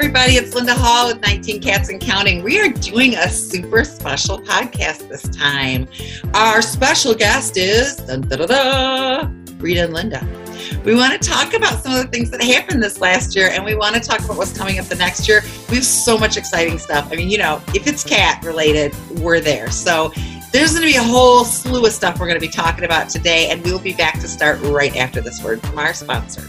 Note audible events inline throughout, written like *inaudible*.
Everybody, it's Linda Hall with 19 Cats and Counting. We are doing a super special podcast this time. Our special guest is dun, da, da, da, Rita and Linda. We want to talk about some of the things that happened this last year, and we want to talk about what's coming up the next year. We have so much exciting stuff. I mean, you know, if it's cat related, we're there. So there's going to be a whole slew of stuff we're going to be talking about today, and we will be back to start right after this word from our sponsor.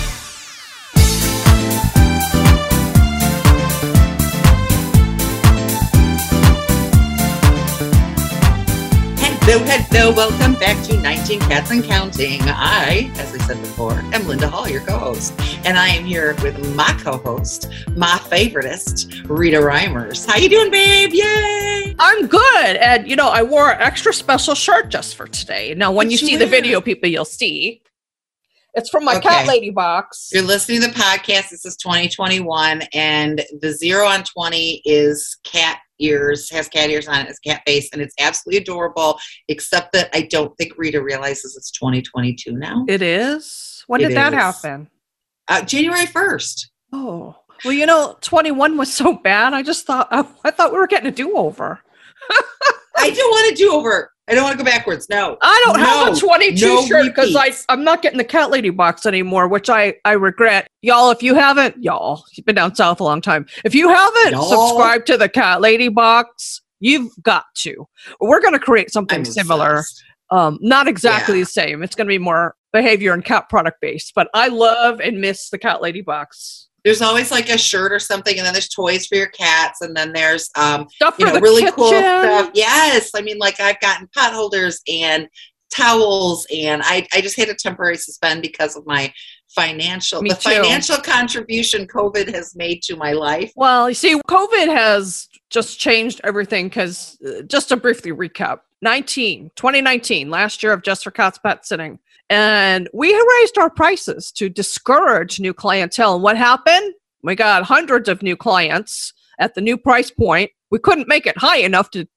Hello, hello, welcome back to 19 Cats and Counting. I, as I said before, am Linda Hall, your co-host, and I am here with my co-host, my favoritist, Rita Reimers. How you doing, babe? Yay! I'm good. And you know, I wore an extra special shirt just for today. Now, when you you see the video, people, you'll see. It's from my Okay. cat lady box. You're listening to the podcast. This is 2021, and the zero on 20 is cat ears, has cat ears on it, it's cat face, and it's absolutely adorable. Except that I don't think Rita realizes it's 2022 now. It is. When It did that is. happen? Uh, January 1st. Oh, well, you know, 21 was so bad. I just thought I, I thought we were getting a do over. *laughs* I don't want to do over. I don't want to go backwards. No. I don't have a 22 no shirt because. I'm not getting the cat lady box anymore, which I I regret. Y'all, if you haven't, y'all, you've been down south a long time. If you haven't Y'all. subscribed to the cat lady box, you've got to. We're going to create something I'm similar. Um, not exactly Yeah. the same. It's going to be more behavior and cat product based, but I love and miss the cat lady box. There's always like a shirt or something, and then there's toys for your cats, and then there's um, Stuff you know, really kitchen. cool stuff. Yes, I mean, like I've gotten pot holders and towels, and I I just had to temporary suspend because of my financial Me the too. financial contribution COVID has made to my life. Well, you see, COVID has just changed everything because just to briefly recap 19, 2019, last year of Just for Cats Pet Sitting. And we raised our prices to discourage new clientele. And what happened? We got hundreds of new clients at the new price point. We couldn't make it high enough to,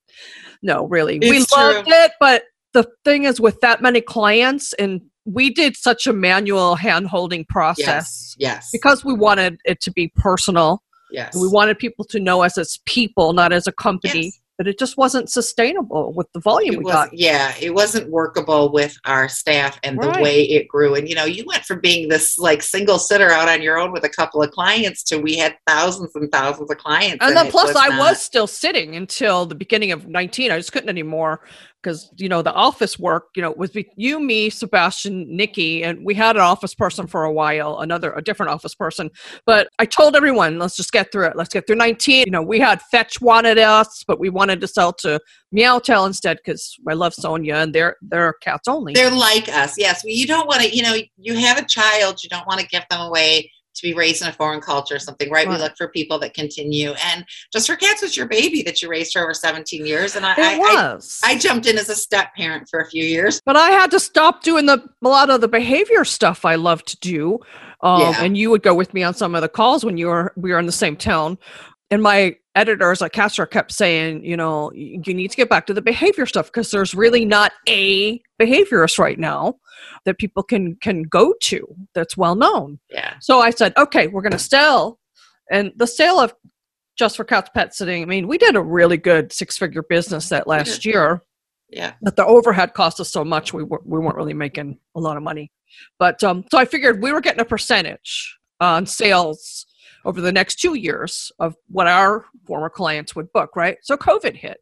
no, really. we It's loved true. it. But the thing is, with that many clients, and we did such a manual hand holding process Yes, yes, because we wanted it to be personal. yes. We wanted people to know us as people, not as a company. Yes. But it just wasn't sustainable with the volume it we was, got. yeah, it wasn't workable with our staff and the way it grew. And you know, you went from being this like single sitter out on your own with a couple of clients to we had thousands and thousands of clients. And then it plus, I not- was still sitting until the beginning of 19. I just couldn't anymore because, you know, the office work, you know, was be- you, me, Sebastian, Nikki, and we had an office person for a while, another, a different office person. But I told everyone, let's just get through it. Let's get through 19. You know, we had Fetch wanted us, but we wanted to sell to Meowtel instead because I love Sonia and they're, they're cats only. They're like us. Yes. Well, you don't want to, you know, you have a child, you don't want to give them away to be raised in a foreign culture or something, right? We look for people that continue. And just for cats was your baby that you raised for over 17 years. And I, it I, I, was. I jumped in as a step parent for a few years. But I had to stop doing the a lot of the behavior stuff I love to do. Um, Yeah. And you would go with me on some of the calls when you were we were in the same town. And my editors at Catster kept saying, you know, you need to get back to the behavior stuff because there's really not a behaviorist right now that people can can go to that's well known. Yeah. So I said, okay, we're going to sell And the sale of just for cats pet sitting, I mean, we did a really good six figure business that last year. Yeah. But the overhead cost us so much, we, were, we weren't really making a lot of money. But um, so I figured we were getting a percentage on sales over the next two years of what our former clients would book, right? So COVID hit.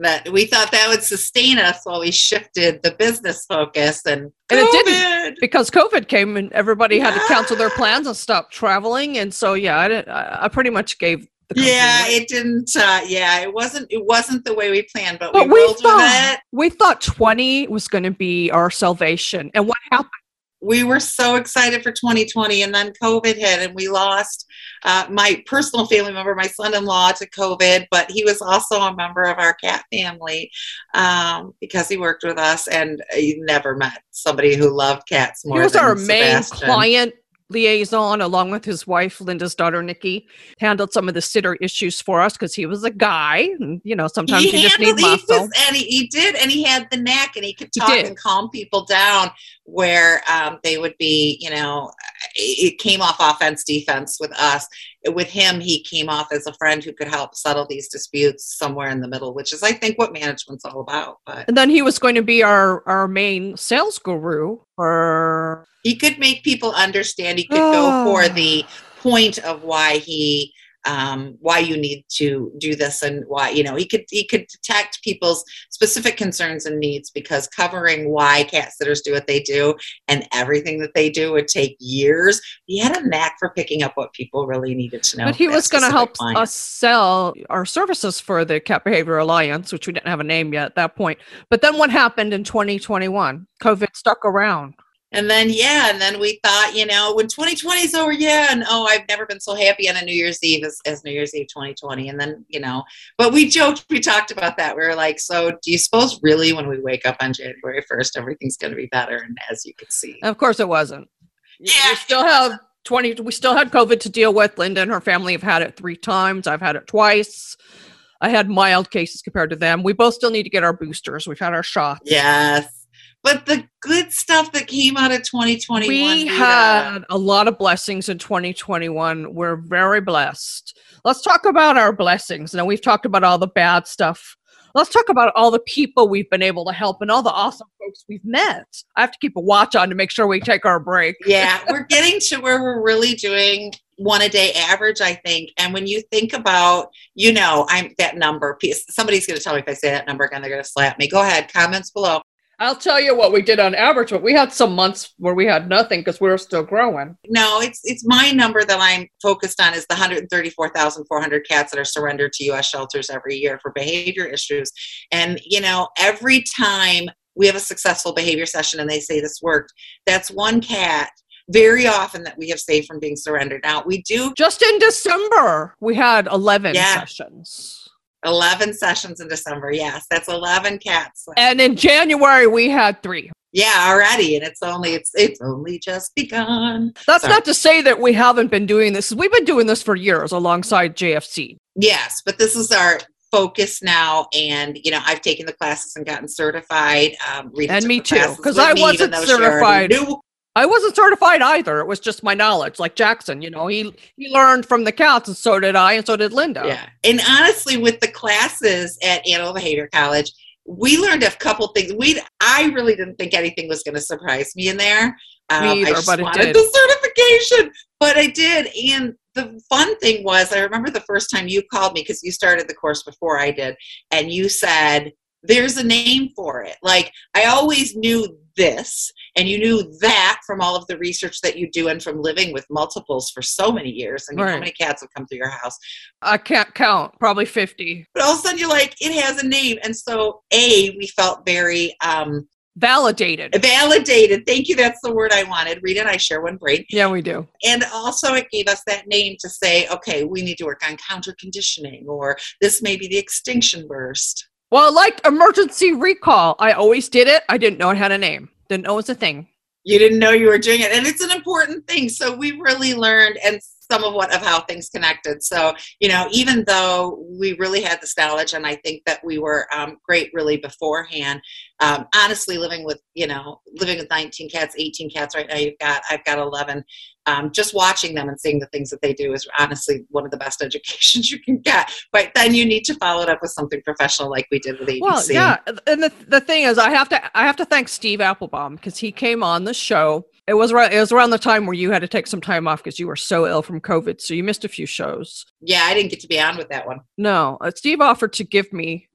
That we thought that would sustain us while we shifted the business focus and, And it didn't. Because COVID came and everybody had to cancel their plans and stop traveling, and so yeah, I, I, pretty much gave the Yeah, it didn't. Uh, yeah, it wasn't. It wasn't the way we planned, but, But we we thought- it. we thought twenty was going to be our salvation, and what happened? We were so excited for 2020 and then covid hit and we lost uh, my personal family member my son-in-law to covid but he was also a member of our cat family um, because he worked with us and he never met somebody who loved cats more He was than our main client liaison, along with his wife, Linda's daughter Nikki, handled some of the sitter issues for us because he was a guy, and you know sometimes he you just need handled- he muscle. was- and he, he did and he had the knack and he could talk did. and calm people down where um, they would be you know it came off offense defense with us with him he came off as a friend who could help settle these disputes somewhere in the middle which is i think what management's all about but And then he was going to be our our main sales guru he could make people understand he could go for Ah. the point of why he um, why you need to do this and why you know he could he could detect people's specific concerns and needs because covering why cat sitters do what they do and everything that they do would take years he had a knack for picking up what people really needed to know but he was going to help client. us sell our services for the Cat Behavior Alliance, which we didn't have a name yet at that point. But then what happened in 2021? COVID stuck around. And then yeah, and then we thought, you know, when 2020 is over, yeah, and oh, I've never been so happy on a New Year's Eve as, as New Year's Eve 2020. And then, you know, but we joked, we talked about that. We were like, so do you suppose really when we wake up on January 1st, everything's gonna be better? And as you can see. Of course, it wasn't. Yeah, we still have 20. We still had COVID to deal with. Linda and her family have had it three times. I've had it twice. I had mild cases compared to them. We both still need to get our boosters. We've had our shots. Yes. But the good stuff that came out of 2021. we had a lot of blessings in 2021. We're very blessed. Let's talk about our blessings. Now, we've talked about all the bad stuff. Let's talk about all the people we've been able to help and all the awesome folks we've met. I have to keep a watch on to make sure we take our break. yeah, we're getting to where we're really doing one a day average, I think. And when you think about, you know, I'm that number piece, somebody's going to tell me if I say that number again, they're going to slap me. Go ahead, comments below. I'll tell you what we did on average, but we had some months where we had nothing because we were still growing. No, it's it's my number that I'm focused on is the 134,400 cats that are surrendered to U.S. shelters every year for behavior issues. And you know, every time we have a successful behavior session and they say this worked, that's one cat very often that we have saved from being surrendered. Now we do Just in December, we had 11 Yeah. sessions. 11 sessions in December. Yes, that's 11 cats. And in January, we had three. Yeah, already, and it's only it's it's only just begun. That's Sorry. not to say that we haven't been doing this. We've been doing this for years alongside JFC. Yes, but this is our focus now, and you know I've taken the classes and gotten certified. Um, And me too, because I me, wasn't even though she already certified. knew. I wasn't certified either. It was just my knowledge. Like Jackson, you know, he he learned from the cats, and so did I, and so did Linda. Yeah, and honestly, with the classes at Animal Behavior College, we learned a couple things. We I really didn't think anything was going to surprise me in there. Um, Me either, I just but it wanted did. the certification, but I did. And the fun thing was, I remember the first time you called me because you started the course before I did, and you said, "There's a name for it." Like I always knew this, and you knew that from all of the research that you do and from living with multiples for so many years. I mean, how many cats have come through your house? I can't count. Probably fifty. but all of a sudden you're like it has a name and so a we felt very um Validated. validated thank you that's the word i wanted rita and i share one brain Yeah, we do. and also it gave us that name to say okay we need to work on counter conditioning or this may be the extinction burst Well, like emergency recall, I always did it. I didn't know it had a name. Didn't know it was a thing. you didn't know you were doing it and it's an important thing so we really learned and some of what of how things connected. So you know, even though we really had this knowledge, and I think that we were um, great really beforehand. Um, honestly, living with you know living with 19 cats, 18 cats right now. You've got I've got 11 um, just watching them and seeing the things that they do is honestly one of the best *laughs* educations you can get. But then you need to follow it up with something professional like we did with ABC. Well, yeah, and the, the thing is, I have to I have to thank Steve Appelbaum because he came on the show. It was around it was around the time where you had to take some time off because you were so ill from COVID, so you missed a few shows. Yeah, I didn't get to be on with that one. No, uh, Steve offered to give me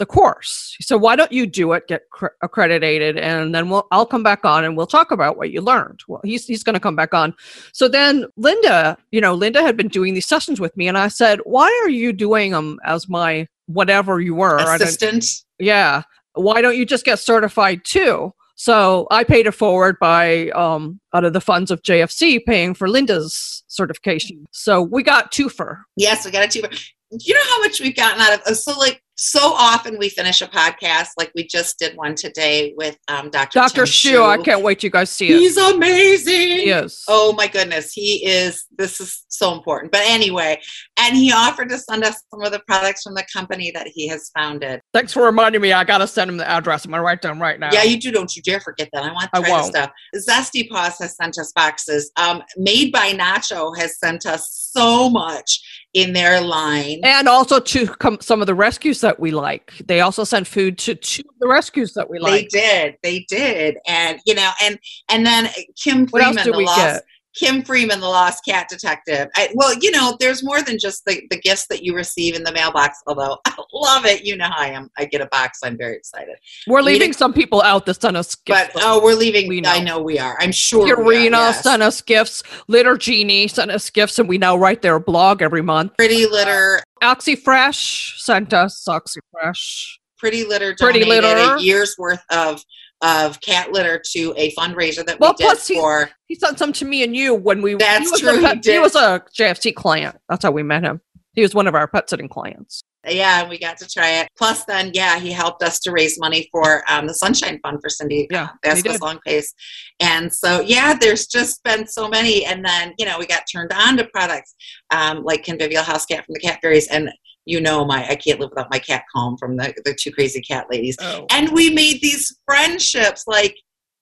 the course. So why don't you do it, get cr- accredited, and then we'll I'll come back on and we'll talk about what you learned. Well, he's he's going to come back on. So then Linda, you know, Linda had been doing these sessions with me, and I said, why are you doing them as my whatever you were assistant? Yeah, why don't you just get certified too? So I paid it forward by um, out of the funds of JFC paying for Linda's certification. So we got twofer. Yes, we got a twofer. You know how much we've gotten out of so like so often we finish a podcast like we just did one today with um, Dr. Dr. Shu. I can't wait you guys see it. He's amazing. Yes. Oh my goodness, he is. This is so important. But anyway, and he offered to send us some of the products from the company that he has founded. Thanks for reminding me. I gotta send him the address. I'm gonna write down right now. Yeah, you do. Don't you dare forget that. I want to I won't. stuff. Zesty Paws has sent us boxes. Um, Made by Nacho has sent us so much in their line. And also to come some of the rescues that we like. They also sent food to two of the rescues that we like. They did. They did. And you know, and and then Kim What else Freeman, did the we lost get? Kim Freeman, the lost cat detective. I, well, you know, there's more than just the, the gifts that you receive in the mailbox. Although *laughs* I love it, you know how I am. I get a box. I'm very excited. We're leaving some people out that sent us But gifts. oh, we're leaving. We I know. know we are. I'm sure. Purina yes. sent us gifts. Litter Genie sent us gifts, and we now write their blog every month. Pretty litter. Oxy Fresh sent us Oxy Fresh. Pretty litter. Pretty donated Litter. A year's worth of of cat litter to a fundraiser that Well, we did he- for. He sent some to me and you when we. That's he was true, A he did. was a JFC client. That's how we met him. He was one of our pet sitting clients. Yeah, and we got to try it. Plus, then, yeah, he helped us to raise money for um, the Sunshine Fund for Cindy Yeah, uh, he Vasquez. Long Pace. And so, yeah, there's just been so many. And then, you know, we got turned on to products um, like Convivial House Cat from the Cat Fairies. And you know, my I can't live without my cat calm from the, the two crazy cat ladies. Oh. And we made these friendships. Like,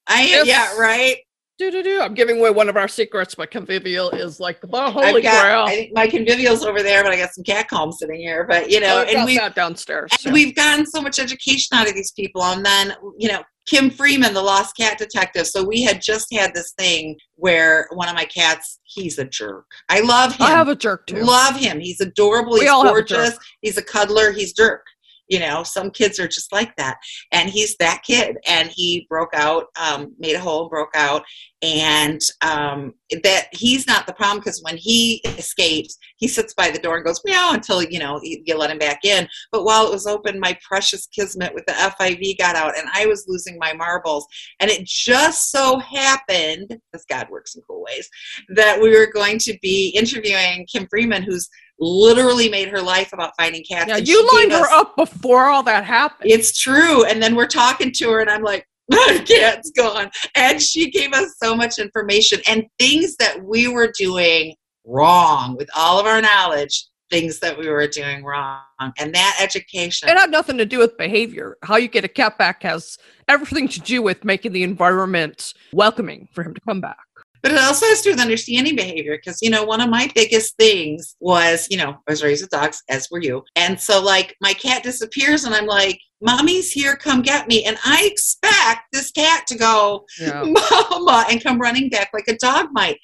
I, yeah, right. Do, do, do. I'm giving away one of our secrets, but Convivial is like the holy got, grail. I think my convivial's over there, but I got some cat calm sitting here. But, you know, Oh, and we downstairs. and we've gotten so much education out of these people and then you know kim freeman the lost cat detective so we had just had this thing where one of my cats he's a jerk i love him I have a jerk too. love him he's adorable We he's all have a gorgeous jerk. he's a cuddler he's jerk you know some kids are just like that. And he's that kid and he broke out um, made a hole broke out. And um, that he's not the problem because when he escapes he sits by the door and goes meow until you know you, let him back in. But while it was open my precious kismet with the fiv got out and i was losing my marbles. And it just so happened because god works in cool ways that we were going to be interviewing kim freeman who's literally made her life about finding cats yeah, you lined her us- up before all that happened. it's true. And then we're talking to her, and I'm like, *laughs* my cat's gone. And she gave us so much information and things that we were doing wrong with all of our knowledge, things that we were doing wrong. And that education. It had nothing to do with behavior. How you get a cat back has everything to do with making the environment welcoming for him to come back. But it also has to do with understanding behavior because, you know, one of my biggest things was, you know, I was raised with dogs, as were you. And so, like, my cat disappears, and I'm like, Mommy's here, come get me. And I expect this cat to go, Yeah. *laughs* Mama, and come running back like a dog might.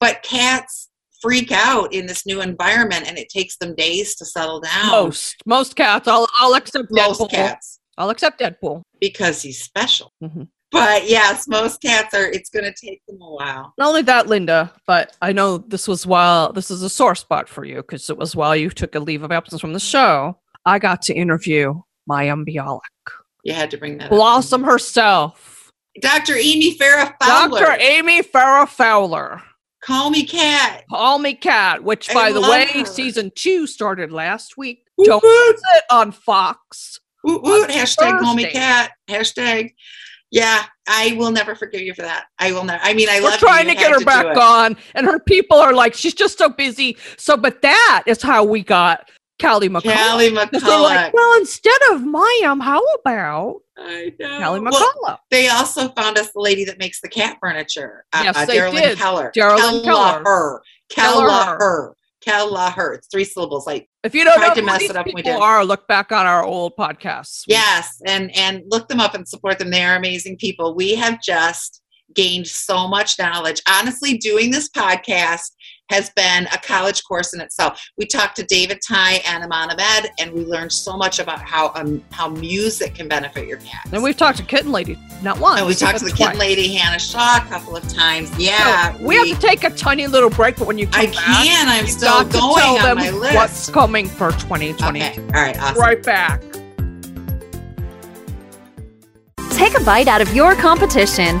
But cats freak out in this new environment, and it takes them days to settle down. Most most cats. I'll I'll accept Most Deadpool. cats I'll accept Deadpool. because he's special. Mhm. But yes, most cats are, it's going to take them a while. Not only that, Linda, but I know this was while this is a sore spot for you because it was while you took a leave of absence from the mm-hmm. show. I got to interview my umbiolic You had to bring that up. blossom herself, Dr. Amy Farrah Fowler. Dr. Amy Farrah Fowler. Call me Kat. Call Me Kat, which I by the way, her. season two started last week. Woot Don't miss it on Fox. Woot woot. Hashtag call me cat. Hashtag. Yeah, I will never forgive you for that. I will never. I mean, I We're love trying you. to You get her back on, and her people are like, she's just so busy. So, but that is how we got Callie McCullough. Callie they're McCullough. like, well, instead of Mayim, how about I know. Callie Well, McCullough? they also found us the lady that makes the cat furniture. Uh, Yes, uh, they Darylyn did. Keller. Darylyn Keller. Keller. Keller. Keller. Three syllables. Like if you don't know to who mess it up, we did. are, look back on our old podcasts. Yes, and and look them up and support them. They are amazing people. We have just gained so much knowledge. Honestly, doing this podcast has been a college course in itself. We talked to David Teie and Aman Ahmed, and we learned so much about how um, how music can benefit your cats. And we've talked to Kitten Lady not once. and we talked to but the kid twice. lady Hannah Shaw a couple of times. Yeah, So we, have to take a tiny little break, but when you come I back, can. I'm you've still got to going tell on them my list. what's coming for 2020. Okay. All right. Awesome. Right back. Take a bite out of your competition.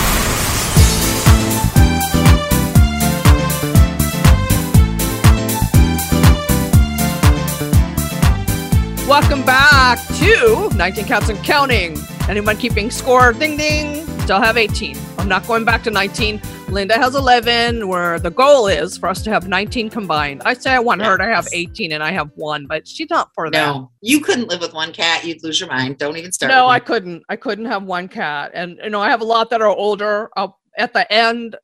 Welcome back to 19 Cats and Counting. Anyone keeping score? Ding ding. Still have 18. I'm not going back to 19. Linda has 11, where the goal is for us to have 19 combined. I say I want her to have 18 and I have one, but she's not for that. No, you couldn't live with one cat. You'd lose your mind. Don't even start. No, I me. couldn't. I couldn't have one cat, and you know I have a lot that are older. I'll, at the end,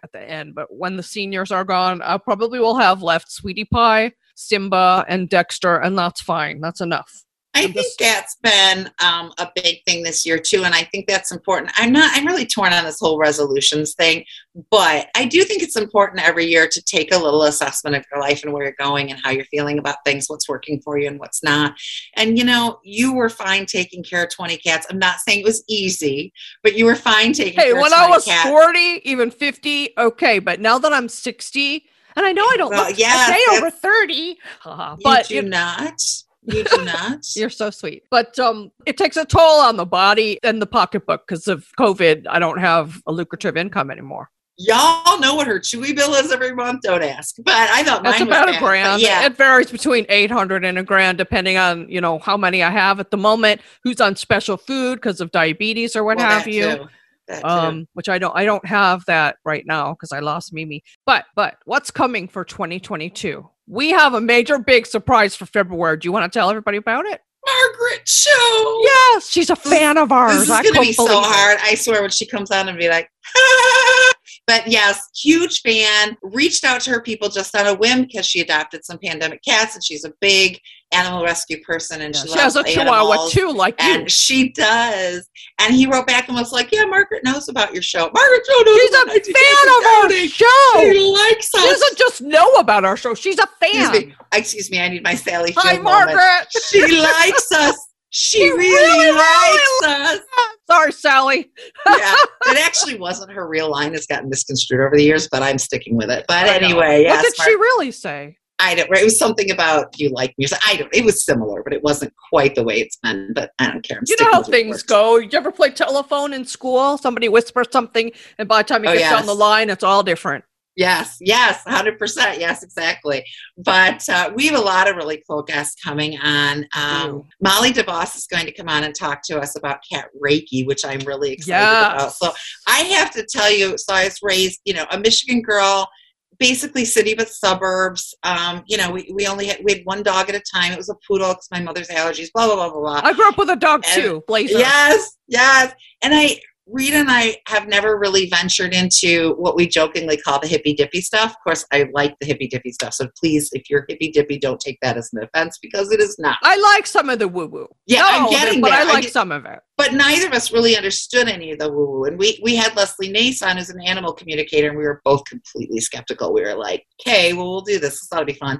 at the end, but when the seniors are gone, I probably will have left Sweetie Pie, Simba, and Dexter, and that's fine. That's enough. I I'm think just- that's been um, a big thing this year too, and I think that's important. I'm not. I'm really torn on this whole resolutions thing, but I do think it's important every year to take a little assessment of your life and where you're going and how you're feeling about things, what's working for you and what's not. And you know, you were fine taking care of 20 cats. I'm not saying it was easy, but you were fine taking Hey, care of when 20 I was cats. 40, even 50, okay, but now that I'm 60, and I know I don't Well, look yes, a day over that's- 30, haha, you but do you- not. You *laughs* do not. You're so sweet. But um, it takes a toll on the body and the pocketbook because of COVID. I don't have a lucrative income anymore. Y'all know what her chewy bill is every month. Don't ask. But I thought That's mine about was a bad, grand. Yeah. It varies between 800 and a grand depending on, you know, how many I have at the moment, who's on special food because of diabetes or what Well, have you. too. That too. Um, which I don't I don't have that right now because I lost Mimi. But but what's coming for 2022? We have a major big surprise for February. Do you want to tell everybody about it? Margaret Cho. Yes, she's a fan of ours. This is I going to be so believe it. hard. I swear, when she comes on and be like, *laughs* but yes, huge fan. Reached out to her people just on a whim because she adopted some pandemic cats and she's a big animal rescue person and Yeah, she, she has a chihuahua too, like you. And she does. And he wrote back and was like, Yeah, Margaret knows about your show. Margaret Cho knows She's about a fan of our show. She likes us. She doesn't just know about our show. She's a fan. Excuse me. Excuse me. I need my Sally Hi, Field moment. Margaret. She likes us. She She really, really, likes us. Sorry, Sally. yeah, *laughs* it actually wasn't her real line. It's gotten misconstrued over the years, but I'm sticking with it. But I anyway, yes, what did Mar- she really say? I don't. It was something about you like music. I don't. It was similar, but it wasn't quite the way it's been. But I don't care. I'm You know how things go. You ever play telephone in school? Somebody whispers something, and by the time it Oh, gets yes. on the line, it's all different. Yes, yes, hundred percent. Yes, exactly. But uh, we have a lot of really cool guests coming on. Um. Molly DeVos is going to come on and talk to us about cat Reiki, which I'm really excited Yes. about. So I have to tell you, so I was raised, you know, a Michigan girl, basically city but suburbs. Um, you know, we, we only had we had one dog at a time. It was a poodle because my mother's allergies. Blah blah blah blah blah. I grew up with a dog And- too, Blazer. Yes, yes. And I Rita and I have never really ventured into what we jokingly call the hippy dippy stuff. Of course, I like the hippy dippy stuff. So please, if you're hippy dippy, don't take that as an offense because it is not. I like some of the woo woo. Yeah, I'm getting but there. I I like get- some of it. but neither of us really understood any of the woo woo. And we we had Leslie Nace on as an animal communicator, and we were both completely skeptical. We were like, "Okay, well, we'll do this. This ought to be fun."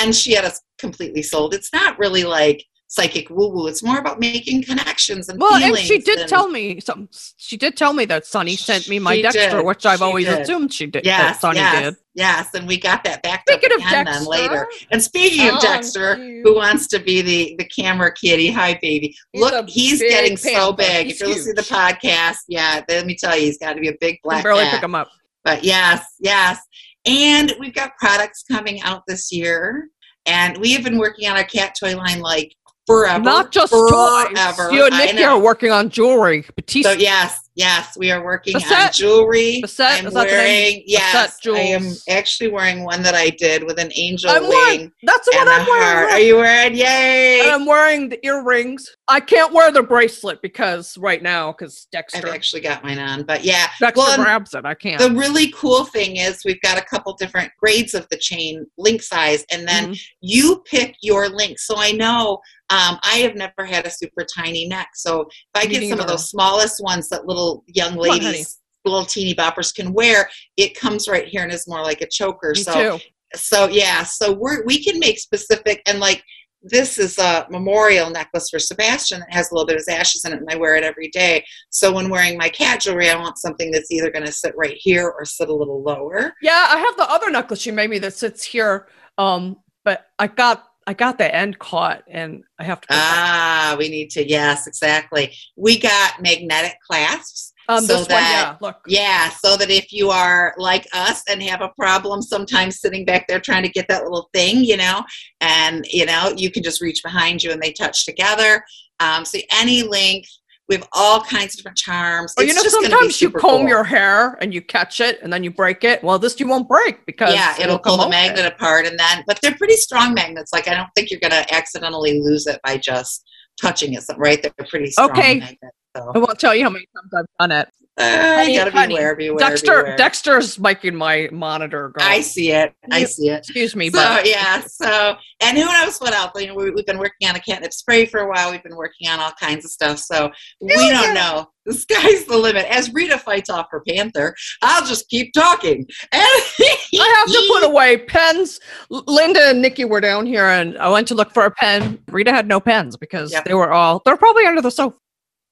And she had us completely sold. It's not really like psychic woo woo. It's more about making connections and Well, and she did and- tell me some. She did tell me that Sunny sent me my Dexter, did. which I've She always did. assumed she did. Yes, that Sunny yes, did. yes, and we got that back Speaking of Dexter, then later. And speaking of Oh, Dexter, cute. who wants to be the the camera kitty? Hi, baby. He's Look, he's getting so big. He's if you're listening to the podcast, yeah, let me tell you, he's got to be a big black barely cat. pick him up. But yes, yes. And we've got products coming out this year. And we have been working on our cat toy line like forever. Not just forever. toys. You and Nikki are working on jewelry. Batiste. So yes, yes, we are working The on jewelry. The I'm is that the name? wearing yes, I am actually wearing one that I did with an angel I'm wing wearing. That's and what I'm wearing. heart. Are you wearing? Yay! and I'm wearing the earrings. I can't wear the bracelet because right now, because Dexter. I've actually got mine on, but yeah. Dexter well, grabs it. I can't. The really cool thing is we've got a couple different grades of the chain link size, and then Mhm. you pick your link. So I know um, I have never had a super tiny neck. So if I get some of those smallest ones that little young on, ladies, little teeny boppers can wear, it comes right here and is more like a choker. Me so too. so yeah, so we're we can make specific and like this is a memorial necklace for Sebastian that has a little bit of his ashes in it, and I wear it every day. So when wearing my cat jewelry, I want something that's either going to sit right here or sit a little lower. Yeah, I have the other necklace you made me that sits here. Um, but I got I got the end caught, and I have to. Ah, we need to. Yes, exactly. We got magnetic clasps. Um, so this that- one, yeah. Look, Yeah, so that if you are like us and have a problem sometimes sitting back there trying to get that little thing, you know, and you know, you can just reach behind you and they touch together. Um, so any length, we have all kinds of different charms. or you It's know, just sometimes you comb cool. your hair and you catch it, and then you break it. Well, this you won't break because yeah, it'll pull the magnet apart and then, but they're pretty strong magnets. Like I don't think you're gonna accidentally lose it by just touching it. Right, they're pretty strong Okay. magnets. So I won't tell you how many times I've done it. uh, Honey, you gotta be honey, aware, be aware, Dexter, be aware. Dexter's making my monitor go. I see it. I You- see it. Excuse me, So but yeah, so and who knows what else? You know, we, we've been working on a catnip spray for a while. We've been working on all kinds of stuff. So we Yeah. don't know. *laughs* The sky's the limit. As Rita fights off her panther, I'll just keep talking. *laughs* I have to put away pens. Linda and Nikki were down here, and I went to look for a pen. Rita had no pens because Yep. they were all they're probably under the sofa.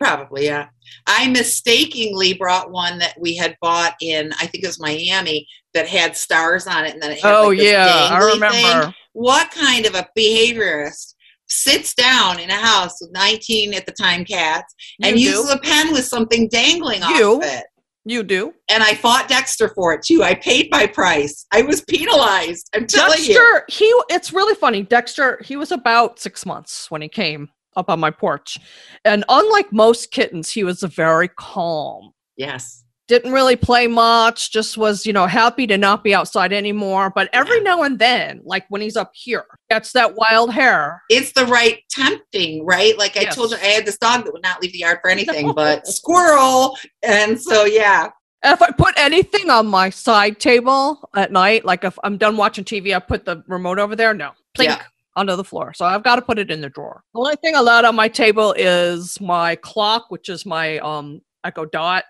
Probably, yeah. I mistakenly brought one that we had bought in, I think it was Miami, that had stars on it, and then it had Oh like this yeah, I remember. thing. What kind of a behaviorist sits down in a house with 19 at the time cats and You uses do. a pen with something dangling You. off of it? You do. And I fought Dexter for it too. I paid my price. I was penalized. I'm telling you. Dexter, he it's really funny. Dexter, he was about six months when he came up on my porch. And unlike most kittens, he was very calm. Yes. Didn't really play much, just was, you know, happy to not be outside anymore. But every now and then, like when he's up here, gets that wild hair. It's the right tempting, right? Like I Yes. told you, I had this dog that would not leave the yard for *laughs* anything but squirrel. And so, yeah. If I put anything on my side table at night, like if I'm done watching TV, I put the remote over there. No, plink Yeah. Onto the floor. So I've got to put it in the drawer. The only thing allowed on my table is my clock, which is my um Echo Dot,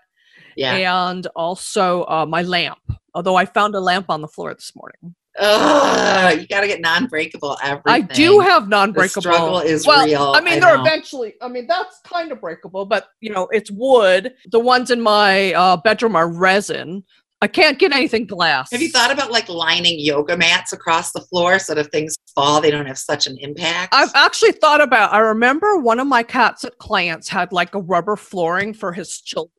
Yeah. and also uh, my lamp. Although I found a lamp on the floor this morning. Ugh, you got to get non breakable everything. I do have non-breakable. struggle is well, real, I mean, I they're know. eventually. I mean, that's kind of breakable, but you know, it's wood. The ones in my uh, bedroom are resin. I can't get anything glass. Have you thought about like lining yoga mats across the floor so that if things fall, they don't have such an impact? I've actually thought about. I remember one of my cats at clients had like a rubber flooring for his children,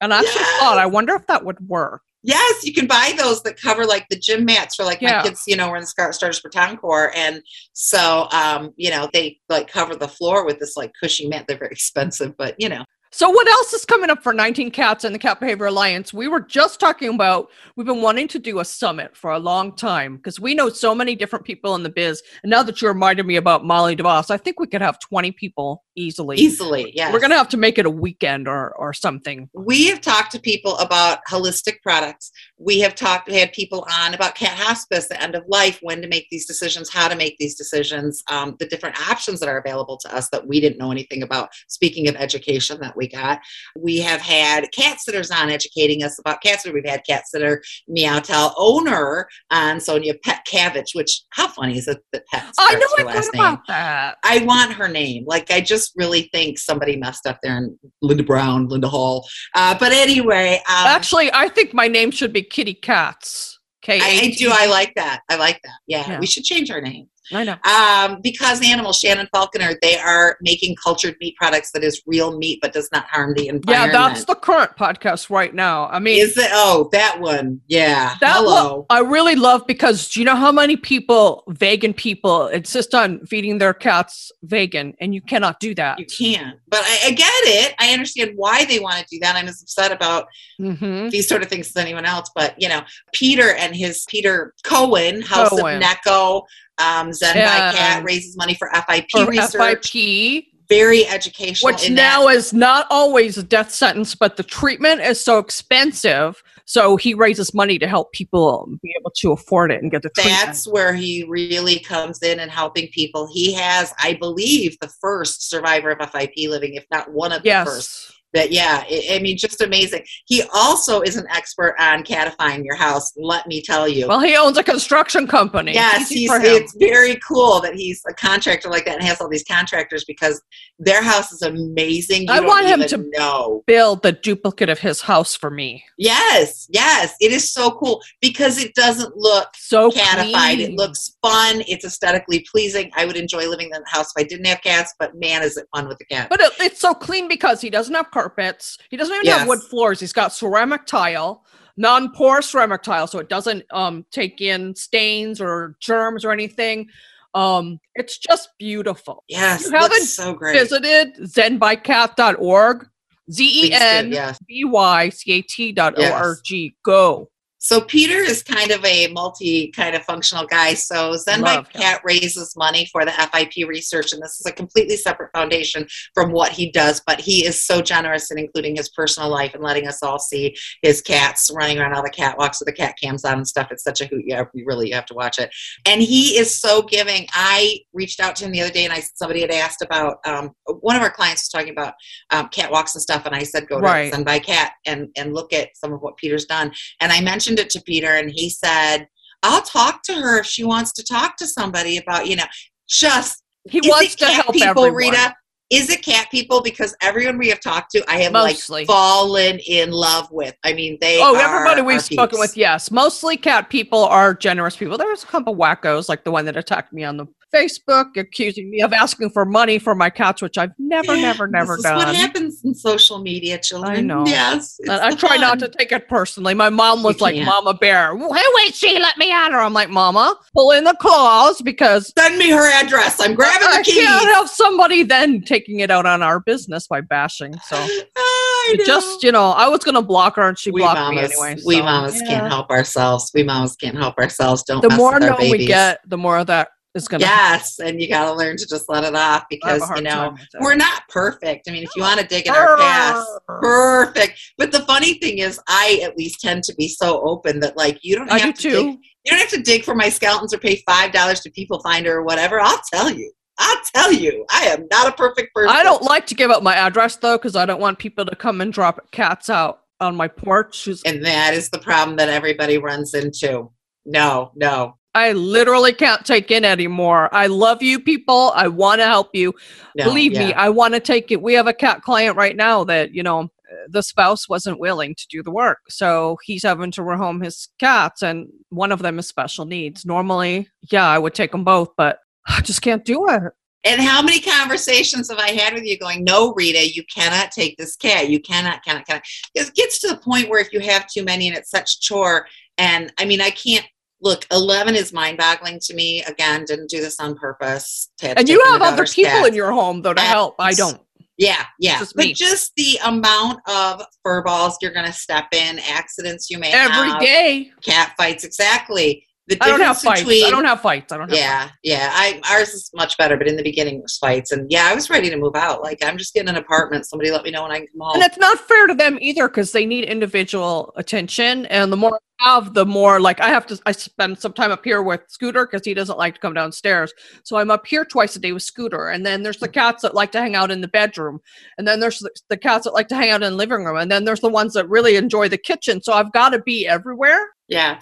and I actually Yes. thought, I wonder if that would work. Yes, you can buy those that cover like the gym mats for like Yeah. my kids, you know, were in the Scar- Starters for Town Corps. And so, um, you know, they like cover the floor with this like cushy mat. They're very *laughs* expensive, but you know, So, what else is coming up for 19 Cats and the Cat Behavior Alliance? We were just talking about we've been wanting to do a summit for a long time because we know so many different people in the biz. And now that you reminded me about Molly DeVos, I think we could have 20 people easily. Easily, yeah. We're going to have to make it a weekend or, or something. we have talked to people about holistic products. We have talked, had people on about cat hospice, the end of life, when to make these decisions, how to make these decisions, um, the different options that are available to us that we didn't know anything about. Speaking of education that we got, we have had cat sitters on educating us about cat sitter. We've had cat sitter Meowtel owner on Sonia Petkavich, which how funny is it that Pet I know her I last thought name? about that. I want her name. Like, I just really think somebody messed up there and Linda Brown, Linda Hall. Uh, but anyway, um, Actually, I think my name should be Kitty Cats. I do. I like that. I like that. Yeah, Yeah. we should change our name. I know. Um, because animals, Shannon Falconer, they are making cultured meat products that is real meat but does not harm the environment. Yeah, that's the current podcast right now. I mean, Is it? Oh, that one. Yeah. That Hello. one I really love because do you know how many people, vegan people, insist on feeding their cats vegan, and you cannot do that. you can't. But I, I get it. I understand why they want to do that. I'm as upset about hmm these sort of things as anyone else. But you know, Peter and his Peter Cohen, House Cohen. of Necco, um, Zen by Cat raises money for FIP For research. FIP, Very educational. which now that. is not always a death sentence, but the treatment is so expensive. So he raises money to help people be able to afford it and get the treatment. that's where he really comes in and helping people. He has, I believe, the first survivor of FIP living, if not one of the first. That yeah, I, I mean, just amazing. He also is an expert on catifying your house. Let me tell you. Well, he owns a construction company. Yes, he's, it's very cool that he's a contractor like that and has all these contractors because their house is amazing. You I want him to- know. build the duplicate of his house for me. Yes, yes, it is so cool because it doesn't look So catified. clean. It looks fun. It's aesthetically pleasing. I would enjoy living in the house if I didn't have cats, but man, is it fun with the cats! But it, it's so clean because he doesn't have carpets. He doesn't even Yes. have wood floors. He's got ceramic tile, non-porous ceramic tile, so it doesn't um, take in stains or germs or anything. Um, it's just beautiful. yes, you haven't so great. Visited zenbycat.org, Z E N yes. B Y C A T dot O R G. Go. So Peter is kind of a multi kind of functional guy. So Zen by Love him. Cat raises money for the FIP research, and this is a completely separate foundation from what he does. But he is so generous in including his personal life and letting us all see his cats running around all the catwalks with the cat cams on and stuff. It's such a hoot. Yeah, you really have to watch it. And he is so giving. I reached out to him the other day, and I somebody had asked about um, one of our clients was talking about um, catwalks and stuff, and I said go to Right. Zen by Cat and and look at some of what Peter's done. And I mentioned it to Peter, and he said, I'll talk to her if she wants to talk to somebody about, you know, just He wants to help people, everyone. Rita? Is it cat people? Because everyone we have talked to, I have Mostly. like fallen in love with. I mean, they Oh, are everybody we've spoken peeps. with, yes. Mostly cat people are generous people. There's a couple wackos, like the one that attacked me on the Facebook, accusing me of asking for money for my cats, which I've never, *laughs* never, never this done. What happens in social media, children? I know. Yes, I try not to take it personally. My mom was You like, can't. Mama Bear, who is she? Let me at her. I'm like, Mama, pull in the claws because Send me her address. I'm grabbing I the keys. can't have somebody then taking it out on our business by bashing. So *laughs* I just, you know, I was going to block her and she we blocked mamas, me anyway. we mamas yeah. can't help ourselves. We mamas can't help ourselves. Don't The more known we get, the more of that going to Yes, and you got to learn to just let it off because you know we're not perfect. I mean, if you want to dig in our past, perfect. But the funny thing is, I at least tend to be so open that like you don't I have do to dig. You don't have to dig for my skeletons or pay five dollars to People Finder or whatever. I'll tell you. I'll tell you. I am not a perfect person. I don't like to give up my address though, because I don't want people to come and drop cats out on my porch. And that is the problem that everybody runs into. No, no, I literally can't take in anymore. I love you people. I want to help you. no. Believe me. I want to take it. We have a cat client right now that, you know, the spouse wasn't willing to do the work. So he's having to rehome his cats, and one of them is special needs. Normally, yeah, I would take them both, but I just can't do it. And how many conversations have I had with you going, no, Rita, you cannot take this cat. You cannot, cannot, cannot. It gets to the point where if you have too many and it's such chore, and I mean, I can't look, 11 is mind boggling to me. Again, didn't do this on purpose. And you have other people in your home, though, to help. I don't. Yeah, yeah. just but me. just the amount of fur balls you're going to step in, accidents you may Every have, day. cat fights, exactly. The I don't have fights. between I don't have fights. I don't have yeah, yeah. I ours is much better, but in the beginning it was fights, and yeah, I was ready to move out. Like I'm just getting an apartment. Somebody let me know when I can come home. And it's not fair to them either because they need individual attention. And the more I have, the more like I have to. I spend some time up here with Scooter because he doesn't like to come downstairs. So I'm up here twice a day with Scooter. And then there's the cats that like to hang out in the bedroom. And then there's the, the cats that like to hang out in the living room. And then there's the ones that really enjoy the kitchen. So I've got to be everywhere. Yeah.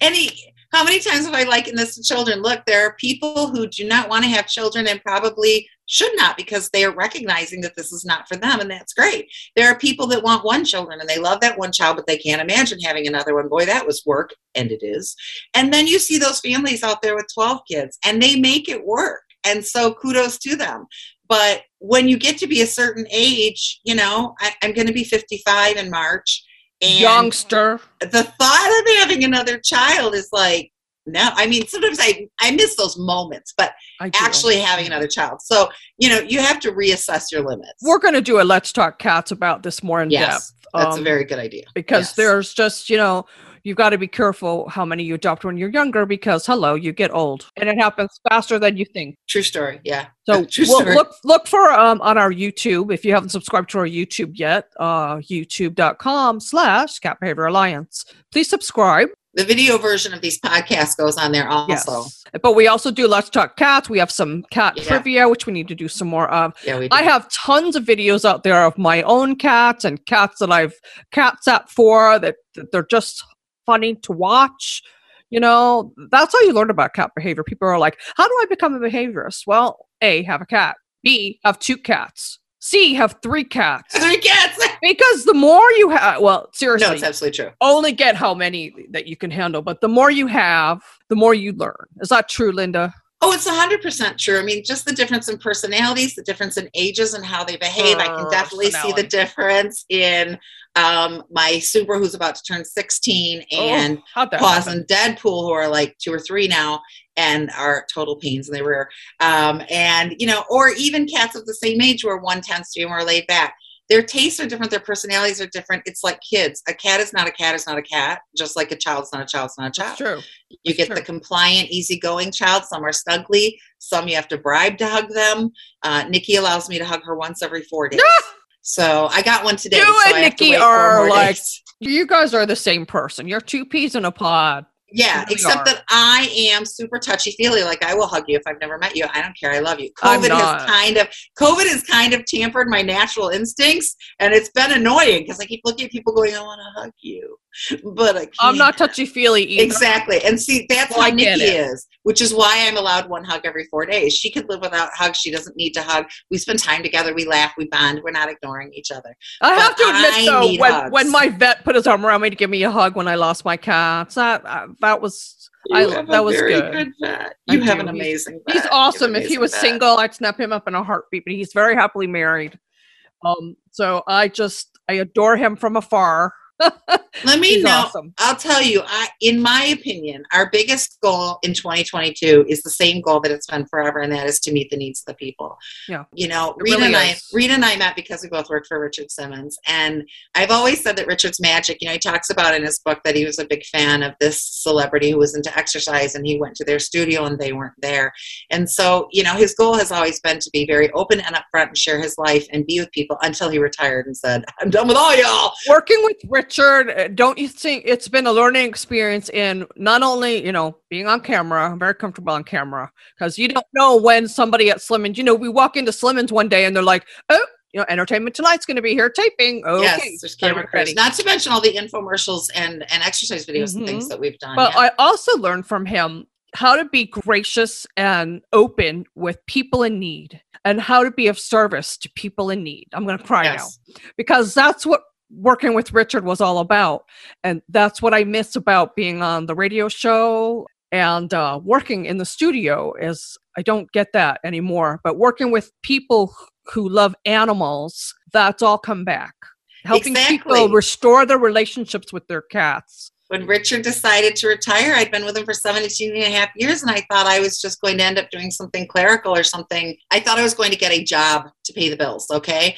Any how many times have I likened this to children? Look, there are people who do not want to have children and probably should not because they are recognizing that this is not for them, and that's great. There are people that want one children and they love that one child, but they can't imagine having another one. Boy, that was work, and it is. And then you see those families out there with 12 kids and they make it work. And so kudos to them. But when you get to be a certain age, you know, I, I'm going to be 55 in March. And Youngster. the thought of having another child is like no i mean sometimes i i miss those moments but actually having another child so you know you have to reassess your limits We're going to do a Let's Talk Cats about this more in yes depth. that's a um, very good idea because Yes. there's just you know you've got to be careful how many you adopt when you're younger because hello you get old and it happens faster than you think. True story yeah. So *laughs* true we'll story. look look for um on our youtube if you haven't subscribed to our youtube yet uh youtube.com slash cat behavior alliance. Please subscribe. The video version of these podcasts goes on there also. Yes. But we also do let's talk cats. We have some cat Yeah. trivia which we need to do some more of. Yeah we do. I have tons of videos out there of my own cats and cats that I've cat sat for that, that they're just funny to watch. You know, that's how you learn about cat behavior. People are like, how do I become a behaviorist? Well, A, have a cat. B, have two cats. C, have three cats. three cats *laughs* Because the more you have, well, seriously, no it's absolutely true only get how many that you can handle, but the more you have, the more you learn. Is that true, Linda? Oh, it's 100% true. I mean, just the difference in personalities, the difference in ages and how they behave. I can oh, definitely see the difference in um, my super who's about to turn 16 and oh, Paws and Deadpool, who are like two or three now and are total pains in the rear. Um, and, you know, or even cats of the same age where one tends to be more laid back. Their tastes are different, their personalities are different. It's like kids. A cat is not a cat, is not a cat, just like a child's not a child's not a child. It's true. You It's get true. the compliant, easygoing child. Some are snuggly. Some you have to bribe to hug them. Uh, Nikki allows me to hug her once every four days. *laughs* so I got one today. You so and I have to Nikki are like- You guys are the same person. You're two peas in a pod. Yeah, really except are. that I am super touchy feely. Like I will hug you if I've never met you. I don't care. I love you. COVID has kind of COVID has kind of tampered my natural instincts, and it's been annoying because I keep looking at people going, "I want to hug you," but I. I'm not touchy feely either. Exactly. And see, that's Well, how I Nikki it. is, which is why I'm allowed one hug every four days. She could live without hugs. She doesn't need to hug. We spend time together. We laugh. We bond. We're not ignoring each other. I have to admit I though, when hugs. when my vet put his arm around me to give me a hug when I lost my cats, that uh, that was I- have that was very good. vet. I You have do. an amazing he's You an awesome. If he was vet. single, I'd snap him up in a heartbeat. But he's very happily married. Um, so I just I adore him from afar. *laughs* Let me He's know. awesome. I'll tell you, I, in my opinion, our biggest goal in 2022 is the same goal that it's been forever, and that is to meet the needs of the people. Yeah. You know, It Rita really and I, is. Rita and I met because we both worked for Richard Simmons, and I've always said that Richard's magic. You know, he talks about in his book that he was a big fan of this celebrity who was into exercise, and he went to their studio and they weren't there. And so, you know, his goal has always been to be very open and upfront and share his life and be with people until he retired and said, "I'm done with all y'all." Working with Richard, uh, don't you think it's been a learning experience in not only you know being on camera, I'm very comfortable on camera because you don't know when somebody at Slimmons, you know, we walk into Slimmons one day and they're like, oh, you know, Entertainment Tonight's going to be here taping. Okay, Yes, there's camera crews. Not to mention all the infomercials and, and exercise videos and Mhm. things that we've done. But yeah. I also learned from him how to be gracious and open with people in need and how to be of service to people in need. I'm going to cry now because that's what working with Richard was all about. And that's what I miss about being on the radio show and uh, working in the studio is I don't get that anymore. But working with people who love animals, that's all come back. Helping people restore their relationships with their cats. When Richard decided to retire, I'd been with him for 17 and a half years, and I thought I was just going to end up doing something clerical or something. I thought I was going to get a job to pay the bills. Okay,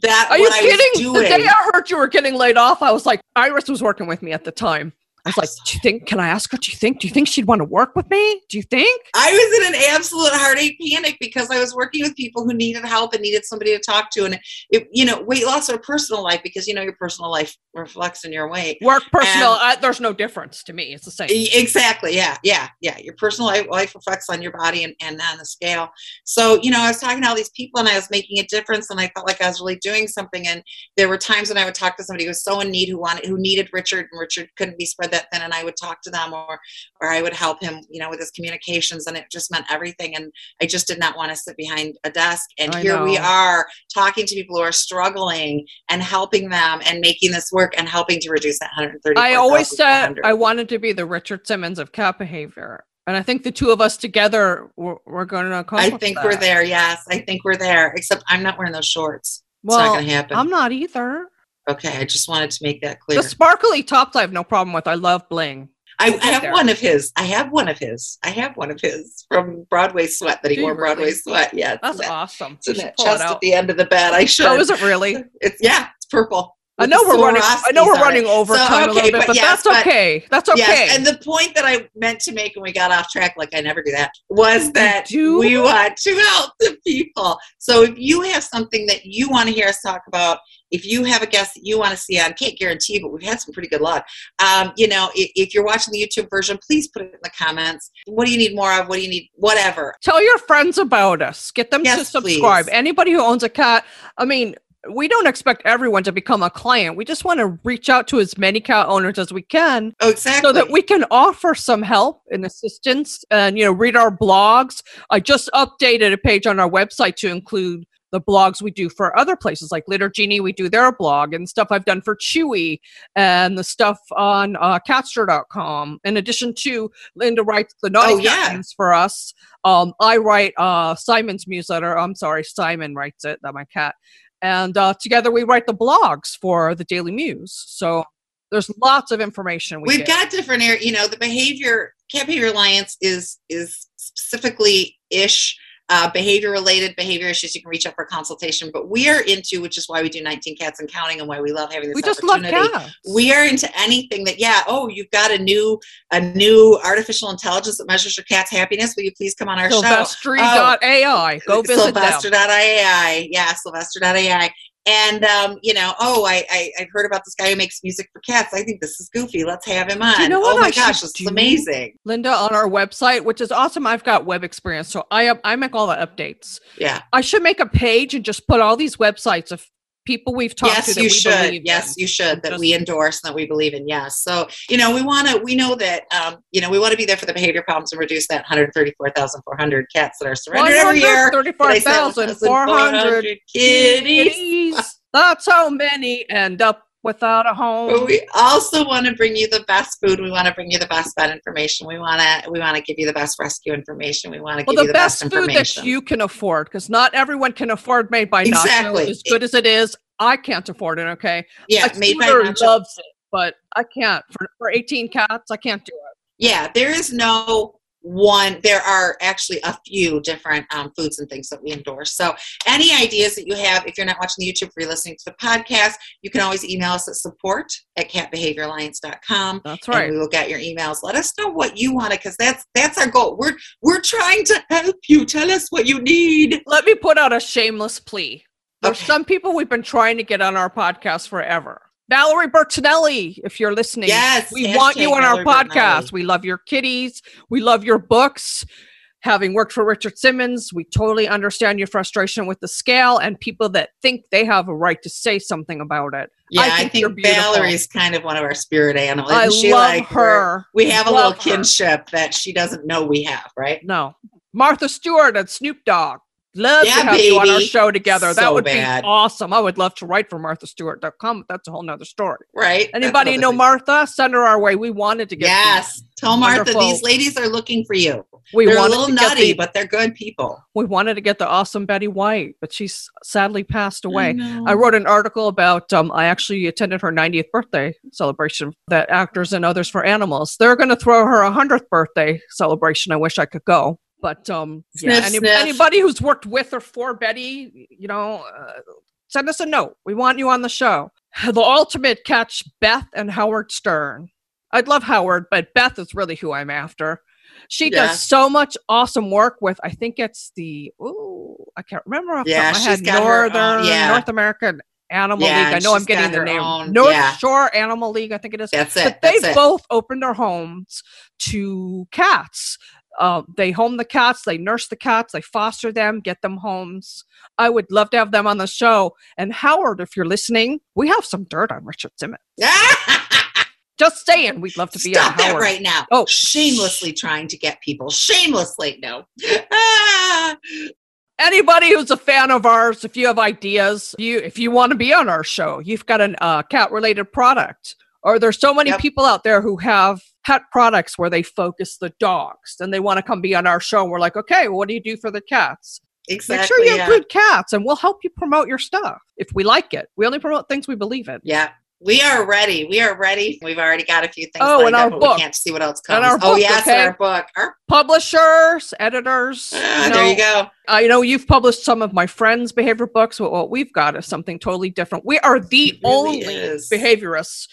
that Are you what I was kidding? The day I heard you were getting laid off, I was like, Iris was working with me at the time. I was like, do you think, can I ask her? Do you think, do you think she'd want to work with me? Do you think? I was in an absolute heartache panic because I was working with people who needed help and needed somebody to talk to. And it, you know, weight loss or personal life, because you know your personal life reflects in your weight. Work, personal, And- uh, there's no difference to me. It's the same. Exactly. Yeah. Yeah. Yeah. Your personal life, life reflects on your body and, and on the scale. So, you know, I was talking to all these people and I was making a difference and I felt like I was really doing something. And there were times when I would talk to somebody who was so in need, who wanted, who needed Richard and Richard couldn't be spread that thin. And I would talk to them or, or I would help him, you know, with his communications and it just meant everything. And I just did not want to sit behind a desk. And I here we are talking to people who are struggling and helping them and making this work and helping to reduce that 130. I always said I wanted to be the Richard Simmons of cat behavior. And I think the two of us together, we're, we're going to accomplish I think we're there. Yes, I think we're there. Except I'm not wearing those shorts. Well, it's not going to happen. I'm not either. Okay, I just wanted to make that clear. The sparkly tops I have no problem with. I love bling. I, I have there. one of his. I have one of his. I have one of his from Broadway Sweat that he Do wore. Broadway? Sweat. Yeah, That's that, awesome. it's in that chest at the end of the bed. I oh, should. Oh, is it really? *laughs* It's yeah. It's purple. I know we're running. I know we're running overtime So, a little okay, bit, but but yes, that's but- okay. That's okay. Yes, and the point that I meant to make when we got off track, like I never do that, was that we want to help the people. So if you have something that you want to hear us talk about, if you have a guest that you want to see on, can't guarantee, but we've had some pretty good luck. Um, you know, if, if you're watching the YouTube version, please put it in the comments. What do you need more of? What do you need? Whatever. Tell your friends about us. Get them to subscribe. please. Anybody who owns a cat, I mean, we don't expect everyone to become a client. We just want to reach out to as many cat owners as we can Oh, exactly. so that we can offer some help and assistance and you know read our blogs. I just updated a page on our website to include the blogs we do for other places like Litter Genie, we do their blog and stuff I've done for Chewy and the stuff on uh, catster.com. In addition to Linda writes the Naughty Oh, yeah. For us. Um, I write uh, Simon's newsletter. I'm sorry, Simon writes it, that my cat. And uh, together we write the blogs for the Daily Muse. So there's lots of information we we've get. got different areas you know the behavior cat behavior alliance is is specifically ish uh, behavior related behavior issues you can reach out for consultation but we are into which is why we do 19 cats and counting and why we love having this we just love opportunity cats. we are into anything that yeah oh you've got a new a new artificial intelligence that measures your cat's happiness will you please come on our show Sylvester.ai. Go visit. Sylvester.ai. Yeah, Sylvester.ai. And um, you know, oh, I, I I've heard about this guy who makes music for cats. I think this is goofy. Let's have him on. you know what oh my I gosh, this is amazing. Linda on our website, which is awesome. I've got web experience, so I I make all the updates. Yeah. I should make a page and just put all these websites of people we've talked to Yes, that you we should. Yes, in. you should. That Just- we endorse and that we believe in. Yes. So you know, we want to. We know that. Um, you know, we want to be there for the behavior problems and reduce that 134,400 cats that are surrendered every year. Did 134,400 kitties. kitties. That's how many end up without a home. But we also want to bring you the best food. We want to bring you the best vet information. We want to we want to give you the best rescue information. We want to well, give the, you the best, best, food that you can afford, because not everyone can afford made by Nacho. Exactly. As good as it is, I can't afford it. Okay, yeah, My made by Nacho. loves it, but I can't for, for 18 cats. I can't do it. Yeah, there is no one. There are actually a few different um, foods and things that we endorse. So, any ideas that you have, if you're not watching the YouTube, if you're listening to the podcast, you can always email us at support at catbehavioralliance.com. That's And right. we will get your emails. Let us know what you want to, because that's that's our goal. We're we're trying to help you. Tell us what you need. Let me put out a shameless plea. There's Okay. some people we've been trying to get on our podcast forever. Valerie Bertinelli, if you're listening, Yes, we want you on our podcast. Bertinelli. We love your kitties. We love your books. Having worked for Richard Simmons, we totally understand your frustration with the scale and people that think they have a right to say something about it. Yeah, I think think, you're. Valerie's kind of one of our spirit animals. I she love like her. We have a little Love her. kinship that she doesn't know we have, right? No. Martha Stewart and Snoop Dogg. Love Yeah, to have you on our show together. that would bad. be awesome. I would love to write for MarthaStewart.com. but That's a whole nother story. Right. Anybody know thing. Martha? Send her our way. We wanted to get Yes. Tell Martha these ladies are looking for you. We they're a wanted little to get nutty, the- but they're good people. We wanted to get the awesome Betty White, but she's sadly passed away. know. I wrote an article about um, I actually attended her 90th birthday celebration that actors and others for animals. They're going to throw her a 100th birthday celebration. I wish I could go. But um, yeah, Sniff, any- sniff. anybody who's worked with or for Betty, you know, uh, send us a note. We want you on the show. *sighs* The ultimate catch Beth and Howard Stern. I'd love Howard, but Beth is really who I'm after. She Yeah. does so much awesome work with, I think it's the, oh, I can't remember off the Yeah, top of my head, got her own- Northern, yeah. North American Animal Yeah, League. I know I'm getting the name. own- North yeah. Shore Animal League, I think it is. That's it. But they it. both opened their homes to cats. Uh, they home the cats, they nurse the cats, they foster them, get them homes. I would love to have them on the show. And Howard, if you're listening, we have some dirt on Richard Simmons. *laughs* Just saying, we'd love to be Stop on that Howard. right now. Oh. shamelessly trying to get people. Shamelessly, no. Ah. *laughs* Anybody who's a fan of ours, if you have ideas, you if you want to be on our show, you've got a uh, cat related product, or there's so many Yep. people out there who have pet products where they focus the dogs and they want to come be on our show. And we're like, okay, well, what do you do for the cats? Exactly. Make sure you yeah. include cats, and we'll help you promote your stuff if we like it. We only promote things we believe in. Yeah. We are ready. We are ready. We've already got a few things Oh, and our up, book. we can't see what else comes. our oh, book, yes, okay? our book. Our, Publishers, editors. ah, you there you know, go. I know you've published some of my friends' behavior books, but what we've got is something totally different. We are the really only is. behaviorists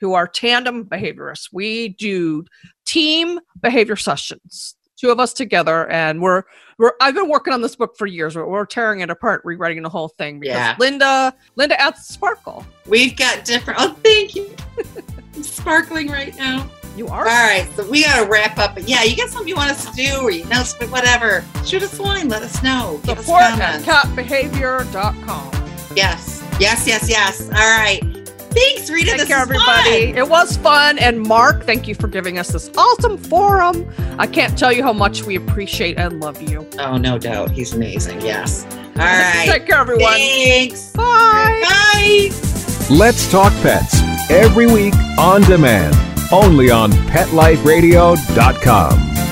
who are tandem behaviorists. We do team behavior sessions, two of us together, and we're we're. I've been working on this book for years. We're, we're tearing it apart, rewriting the whole thing because Yeah. Linda Linda adds sparkle. We've got different. Oh, thank you. *laughs* I'm sparkling right now. You are. All right, so we got to wrap up. But yeah, you got something you want us to do, or you know, whatever. Shoot us a line. Let us know. Give us Support at comments. catbehavior.com. Yes, yes, yes, yes. All right. Thanks, Rita. Take this care, everybody. fun. It was fun. And Mark, thank you for giving us this awesome forum. I can't tell you how much we appreciate and love you. Oh, no doubt. He's amazing. Yes. All right. Take care, everyone. Thanks. Bye. Bye. Let's Talk Pets every week on demand, only on PetLifeRadio.com.